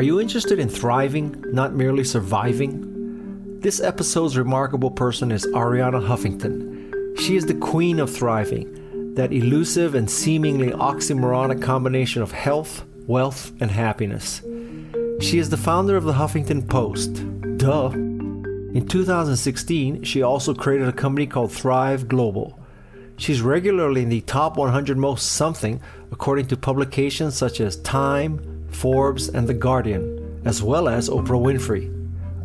Are you interested in thriving, not merely surviving? This episode's remarkable person is Arianna Huffington. She is the queen of thriving, that elusive and seemingly oxymoronic combination of health, wealth, and happiness. She is the founder of the Huffington Post. Duh. In 2016, she also created a company called Thrive Global. She's regularly in the top 100 most something, according to publications such as Time, Forbes, and The Guardian, as well as Oprah Winfrey.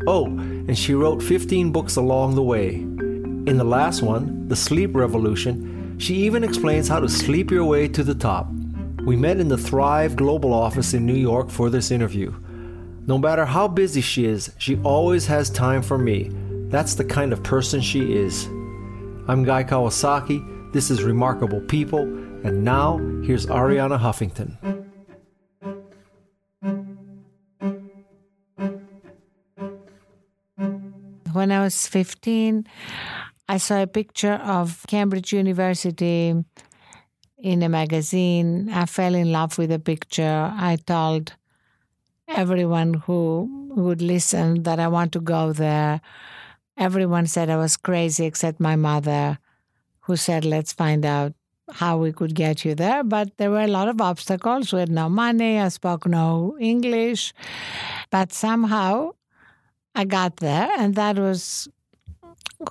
Oh, and she wrote 15 books along the way. In the last one, The Sleep Revolution, she even explains how to sleep your way to the top. We met in the Thrive Global office in New York for this interview. No matter how busy she is, she always has time for me. That's the kind of person she is. I'm Guy Kawasaki. This is Remarkable People. And now, here's Arianna Huffington. When I was 15, I saw a picture of Cambridge University in a magazine. I fell in love with the picture. I told everyone who would listen that I want to go there. Everyone said I was crazy except my mother, who said, let's find out how we could get you there. But there were a lot of obstacles. We had no money. I spoke no English. But somehow I got there, and that was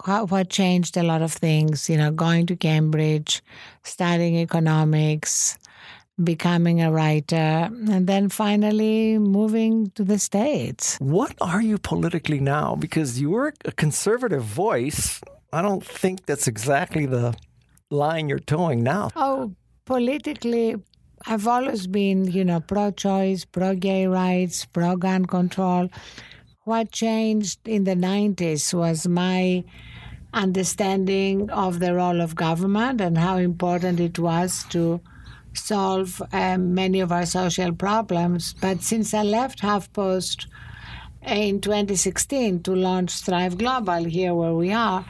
what changed a lot of things. You know, going to Cambridge, studying economics, becoming a writer, and then finally moving to the States. What are you politically now? Because you were a conservative voice. I don't think that's exactly the line you're toeing now. Oh, politically, I've always been, you know, pro choice, pro gay rights, pro gun control. What changed in the 90s was my understanding of the role of government and how important it was to solve um, many of our social problems. But since I left HuffPost in 2016 to launch Thrive Global here where we are,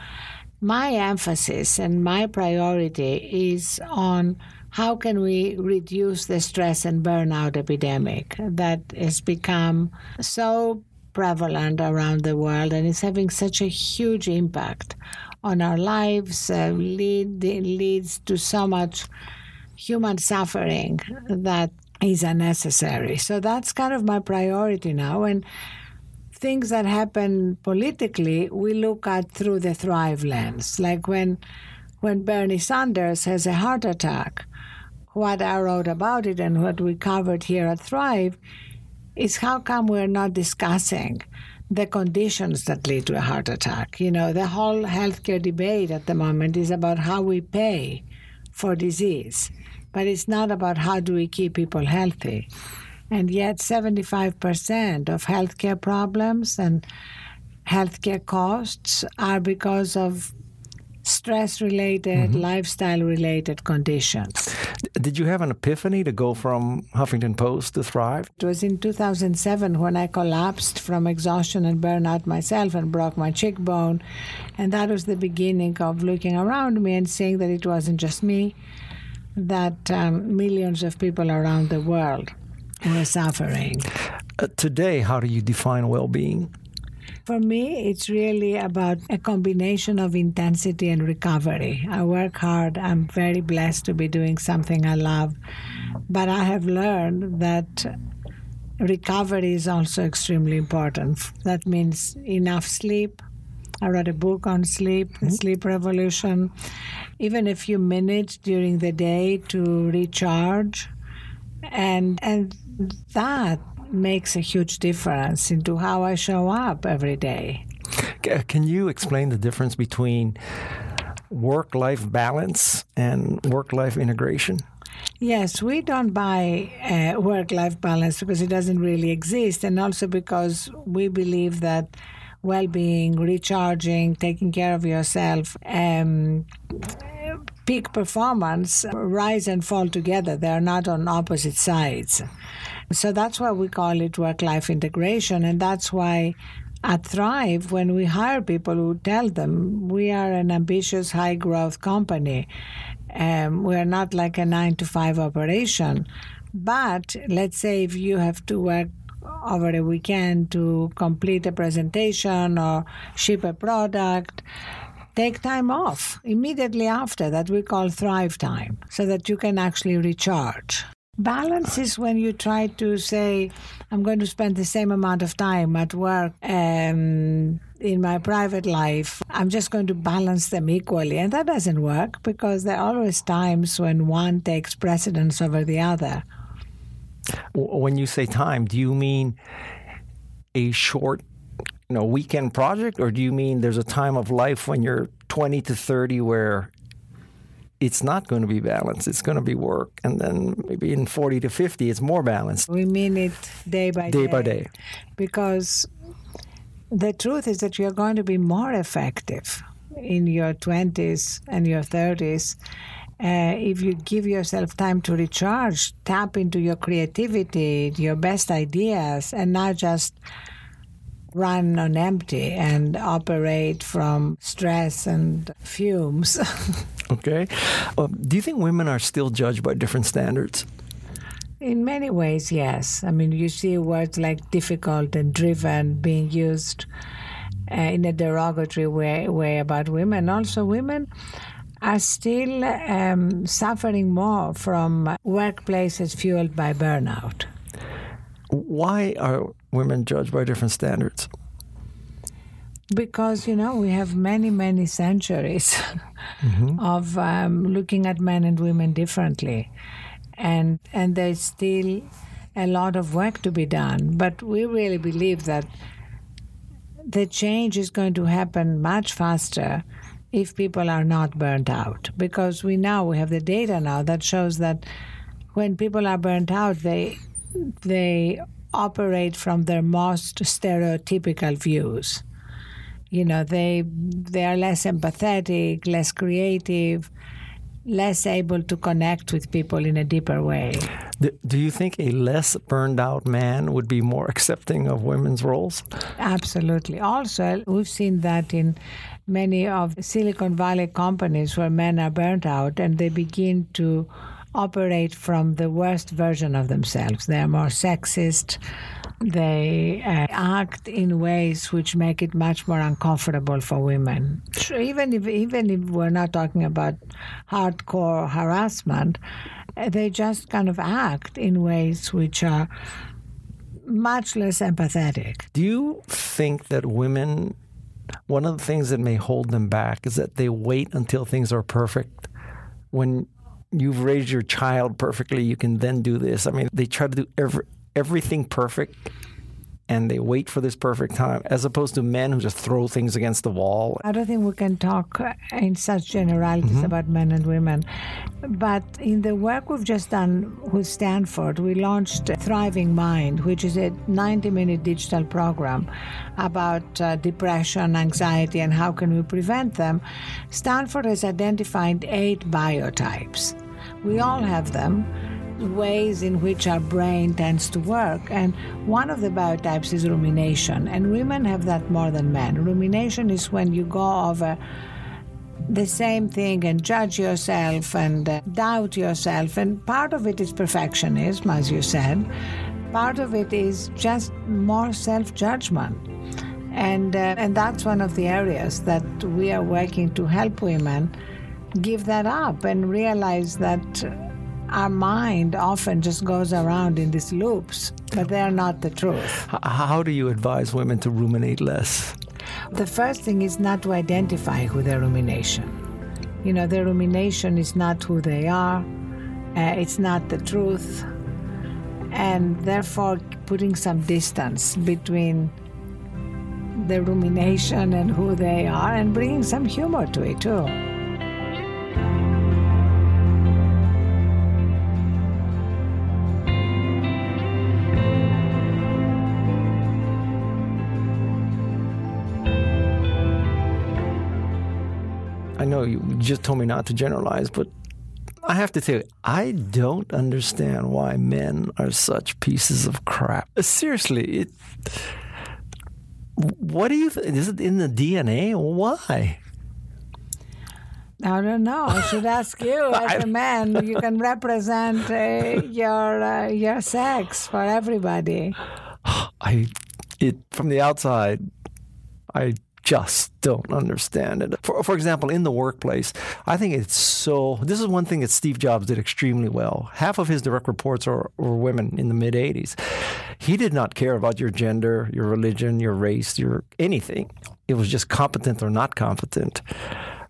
my emphasis and my priority is on how can we reduce the stress and burnout epidemic that has become so prevalent around the world and is having such a huge impact on our lives, uh, lead, leads to so much human suffering that is unnecessary. So that's kind of my priority now. And things that happen politically, we look at through the Thrive lens. Like when when Bernie Sanders has a heart attack, what I wrote about it and what we covered here at Thrive is how come we're not discussing the conditions that lead to a heart attack. You know, the whole healthcare debate at the moment is about how we pay for disease but it's not about how do we keep people healthy. And yet, 75% of healthcare problems and healthcare costs are because of stress related, mm-hmm. lifestyle related conditions. Did you have an epiphany to go from Huffington Post to Thrive? It was in 2007 when I collapsed from exhaustion and burnout myself and broke my cheekbone. And that was the beginning of looking around me and seeing that it wasn't just me that um, millions of people around the world were suffering. Uh, today, how do you define well being? For me, it's really about a combination of intensity and recovery. I work hard. I'm very blessed to be doing something I love. But I have learned that recovery is also extremely important. That means enough sleep, I wrote a book on sleep, mm-hmm. Sleep Revolution. Even a few minutes during the day to recharge, and and that makes a huge difference into how I show up every day. Can you explain the difference between work-life balance and work-life integration? Yes, we don't buy uh, work life balance because it doesn't really exist, and also because we believe that well being, recharging, taking care of yourself, um, peak performance rise and fall together. They are not on opposite sides. So that's why we call it work life integration. And that's why at Thrive, when we hire people, we tell them we are an ambitious, high growth company. Um, we are not like a nine to five operation. But let's say if you have to work over a weekend to complete a presentation or ship a product, take time off immediately after that we call thrive time so that you can actually recharge. Balance is when you try to say, I'm going to spend the same amount of time at work and in my private life. I'm just going to balance them equally. And that doesn't work because there are always times when one takes precedence over the other. When you say time, do you mean a short you know, weekend project, or do you mean there's a time of life when you're 20 to 30 where it's not going to be balanced. It's going to be work. And then maybe in 40 to 50, it's more balanced. We mean it day by day. Day by day. Because the truth is that you're going to be more effective in your 20s and your 30s uh, if you give yourself time to recharge, tap into your creativity, your best ideas, and not just run on empty and operate from stress and fumes. okay. Uh, do you think women are still judged by different standards? In many ways, yes. I mean, you see words like difficult and driven being used uh, in a derogatory way, way about women. Also, women are still um, suffering more from workplaces fueled by burnout. Why are women judged by different standards? Because, you know, we have many, many centuries mm-hmm. of um, looking at men and women differently. And, and there's still a lot of work to be done. But we really believe that the change is going to happen much faster if people are not burnt out. Because we now, we have the data now that shows that when people are burnt out, they, they operate from their most stereotypical views. You know, they they are less empathetic, less creative, less able to connect with people in a deeper way. Do you think a less burned out man would be more accepting of women's roles? Absolutely. Also, we've seen that in many of Silicon Valley companies where men are burnt out and they begin to operate from the worst version of themselves. They are more sexist. They uh, act in ways which make it much more uncomfortable for women. Even if even if we're not talking about hardcore harassment, they just kind of act in ways which are much less empathetic. Do you think that women one of the things that may hold them back is that they wait until things are perfect when you've raised your child perfectly, you can then do this. I mean, they try to do every, everything perfect and they wait for this perfect time, as opposed to men who just throw things against the wall. I don't think we can talk in such generalities mm-hmm. about men and women. But in the work we've just done with Stanford, we launched Thriving Mind, which is a 90 minute digital program about uh, depression, anxiety, and how can we prevent them. Stanford has identified eight biotypes. We all have them ways in which our brain tends to work. And one of the biotypes is rumination. And women have that more than men. Rumination is when you go over the same thing and judge yourself and uh, doubt yourself. And part of it is perfectionism, as you said. Part of it is just more self judgment. And, uh, and that's one of the areas that we are working to help women give that up and realize that our mind often just goes around in these loops, but they're not the truth. How do you advise women to ruminate less? The first thing is not to identify with their rumination. You know, their rumination is not who they are, uh, it's not the truth, and therefore putting some distance between the rumination and who they are and bringing some humor to it too. You just told me not to generalize, but I have to tell you, I don't understand why men are such pieces of crap. Seriously, it. What do you think? Is it in the DNA? Or why? I don't know. I should ask you as a man. You can represent uh, your uh, your sex for everybody. I, it from the outside, I just don't understand it. For, for example, in the workplace, I think it's so. This is one thing that Steve Jobs did extremely well. Half of his direct reports are, were women in the mid 80s. He did not care about your gender, your religion, your race, your anything. It was just competent or not competent.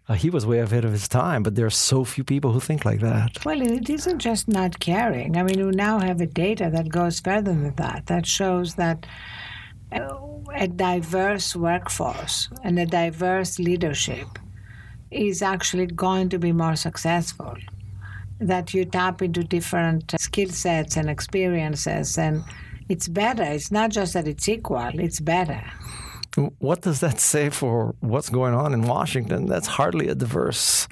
Uh, he was way ahead of his time, but there are so few people who think like that. Well, it isn't just not caring. I mean, we now have a data that goes further than that, that shows that a diverse workforce and a diverse leadership is actually going to be more successful. That you tap into different skill sets and experiences, and it's better. It's not just that it's equal, it's better. What does that say for what's going on in Washington? That's hardly a diverse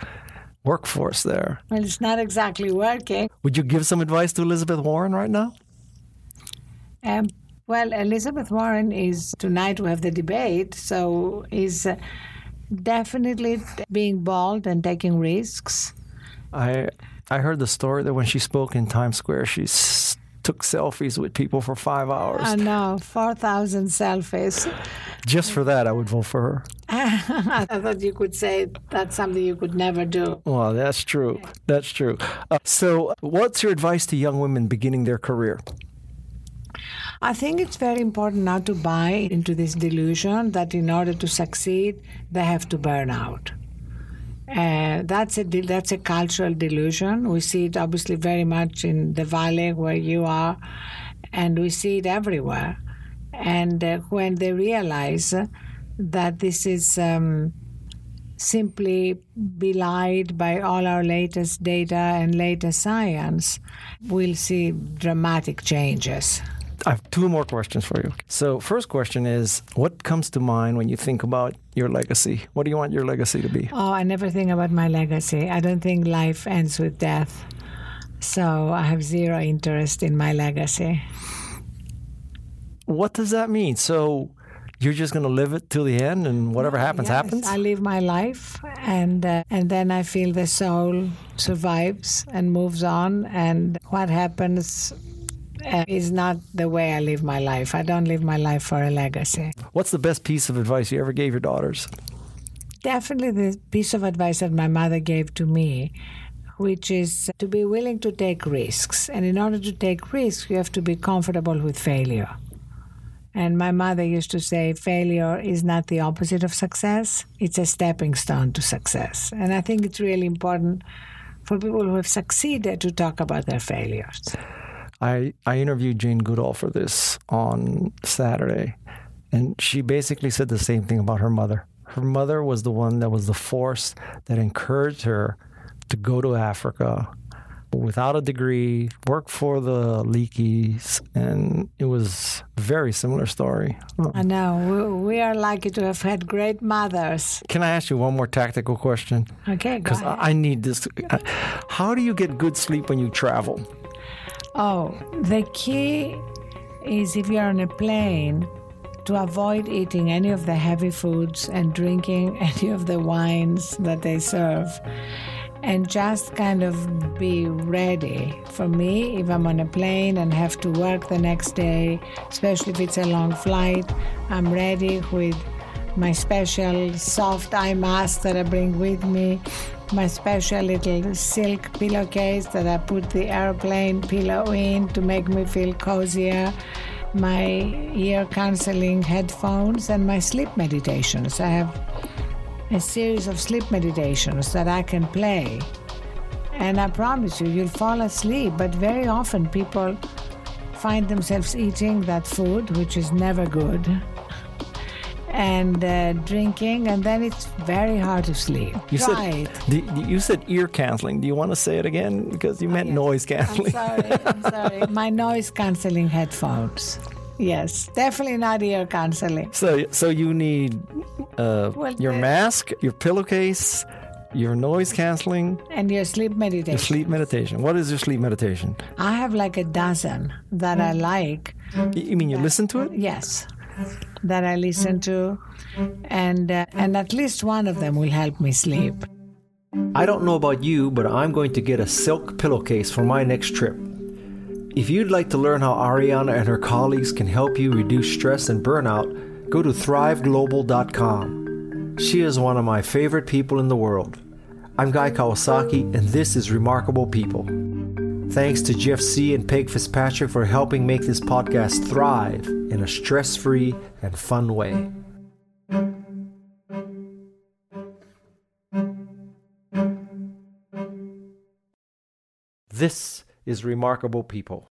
workforce there. Well, it's not exactly working. Would you give some advice to Elizabeth Warren right now? Um, well, Elizabeth Warren is tonight we have the debate, so is uh, definitely being bold and taking risks. I I heard the story that when she spoke in Times Square, she s- took selfies with people for five hours. I know, four thousand selfies. Just for that, I would vote for her. I thought you could say that's something you could never do. Well, that's true. That's true. Uh, so, what's your advice to young women beginning their career? I think it's very important not to buy into this delusion that in order to succeed, they have to burn out. Uh, that's a that's a cultural delusion. We see it obviously very much in the valley where you are, and we see it everywhere. And uh, when they realize that this is um, simply belied by all our latest data and latest science, we'll see dramatic changes. I have two more questions for you. So, first question is what comes to mind when you think about your legacy? What do you want your legacy to be? Oh, I never think about my legacy. I don't think life ends with death. So, I have zero interest in my legacy. What does that mean? So, you're just going to live it till the end, and whatever happens, yes, happens. I live my life, and uh, and then I feel the soul survives and moves on, and what happens uh, is not the way I live my life. I don't live my life for a legacy. What's the best piece of advice you ever gave your daughters? Definitely the piece of advice that my mother gave to me, which is to be willing to take risks. And in order to take risks, you have to be comfortable with failure. And my mother used to say, failure is not the opposite of success, it's a stepping stone to success. And I think it's really important for people who have succeeded to talk about their failures. I, I interviewed Jane Goodall for this on Saturday, and she basically said the same thing about her mother. Her mother was the one that was the force that encouraged her to go to Africa without a degree, work for the Leakeys, and it was a very similar story. I know. We, are lucky to have had great mothers. Can I ask you one more tactical question? Okay, Because. I need this. How do you get good sleep when you travel? Oh, the key is if you're on a plane to avoid eating any of the heavy foods and drinking any of the wines that they serve and just kind of be ready. For me, if I'm on a plane and have to work the next day, especially if it's a long flight, I'm ready with my special soft eye mask that I bring with me, my special little silk pillowcase that I put the airplane pillow in to make me feel cozier, my ear canceling headphones, and my sleep meditations. I have a series of sleep meditations that I can play. And I promise you, you'll fall asleep. But very often people find themselves eating that food, which is never good, and uh, drinking, and then it's very hard to sleep. You Try said it. the- you said ear canceling. Do you want to say it again? Because you meant yes. noise I'm canceling. sorry. I'm sorry. My noise canceling headphones. Yes, definitely not ear canceling. So, so you need uh, Well, your mask, your pillowcase, your noise canceling, And your sleep meditation. your sleep meditation. What is your sleep meditation? I have like a dozen that I like. You mean you listen to it? Yes, that I listen to, and uh, and at least one of them will help me sleep. I don't know about you, but I'm going to get a silk pillowcase for my next trip. If you'd like to learn how Arianna and her colleagues can help you reduce stress and burnout, go to thriveglobal.com. She is one of my favorite people in the world. I'm Guy Kawasaki, and this is Remarkable People. Thanks to Jeff Sieh and Peg Fitzpatrick for helping make this podcast thrive in a stress free and fun way. This is Remarkable People.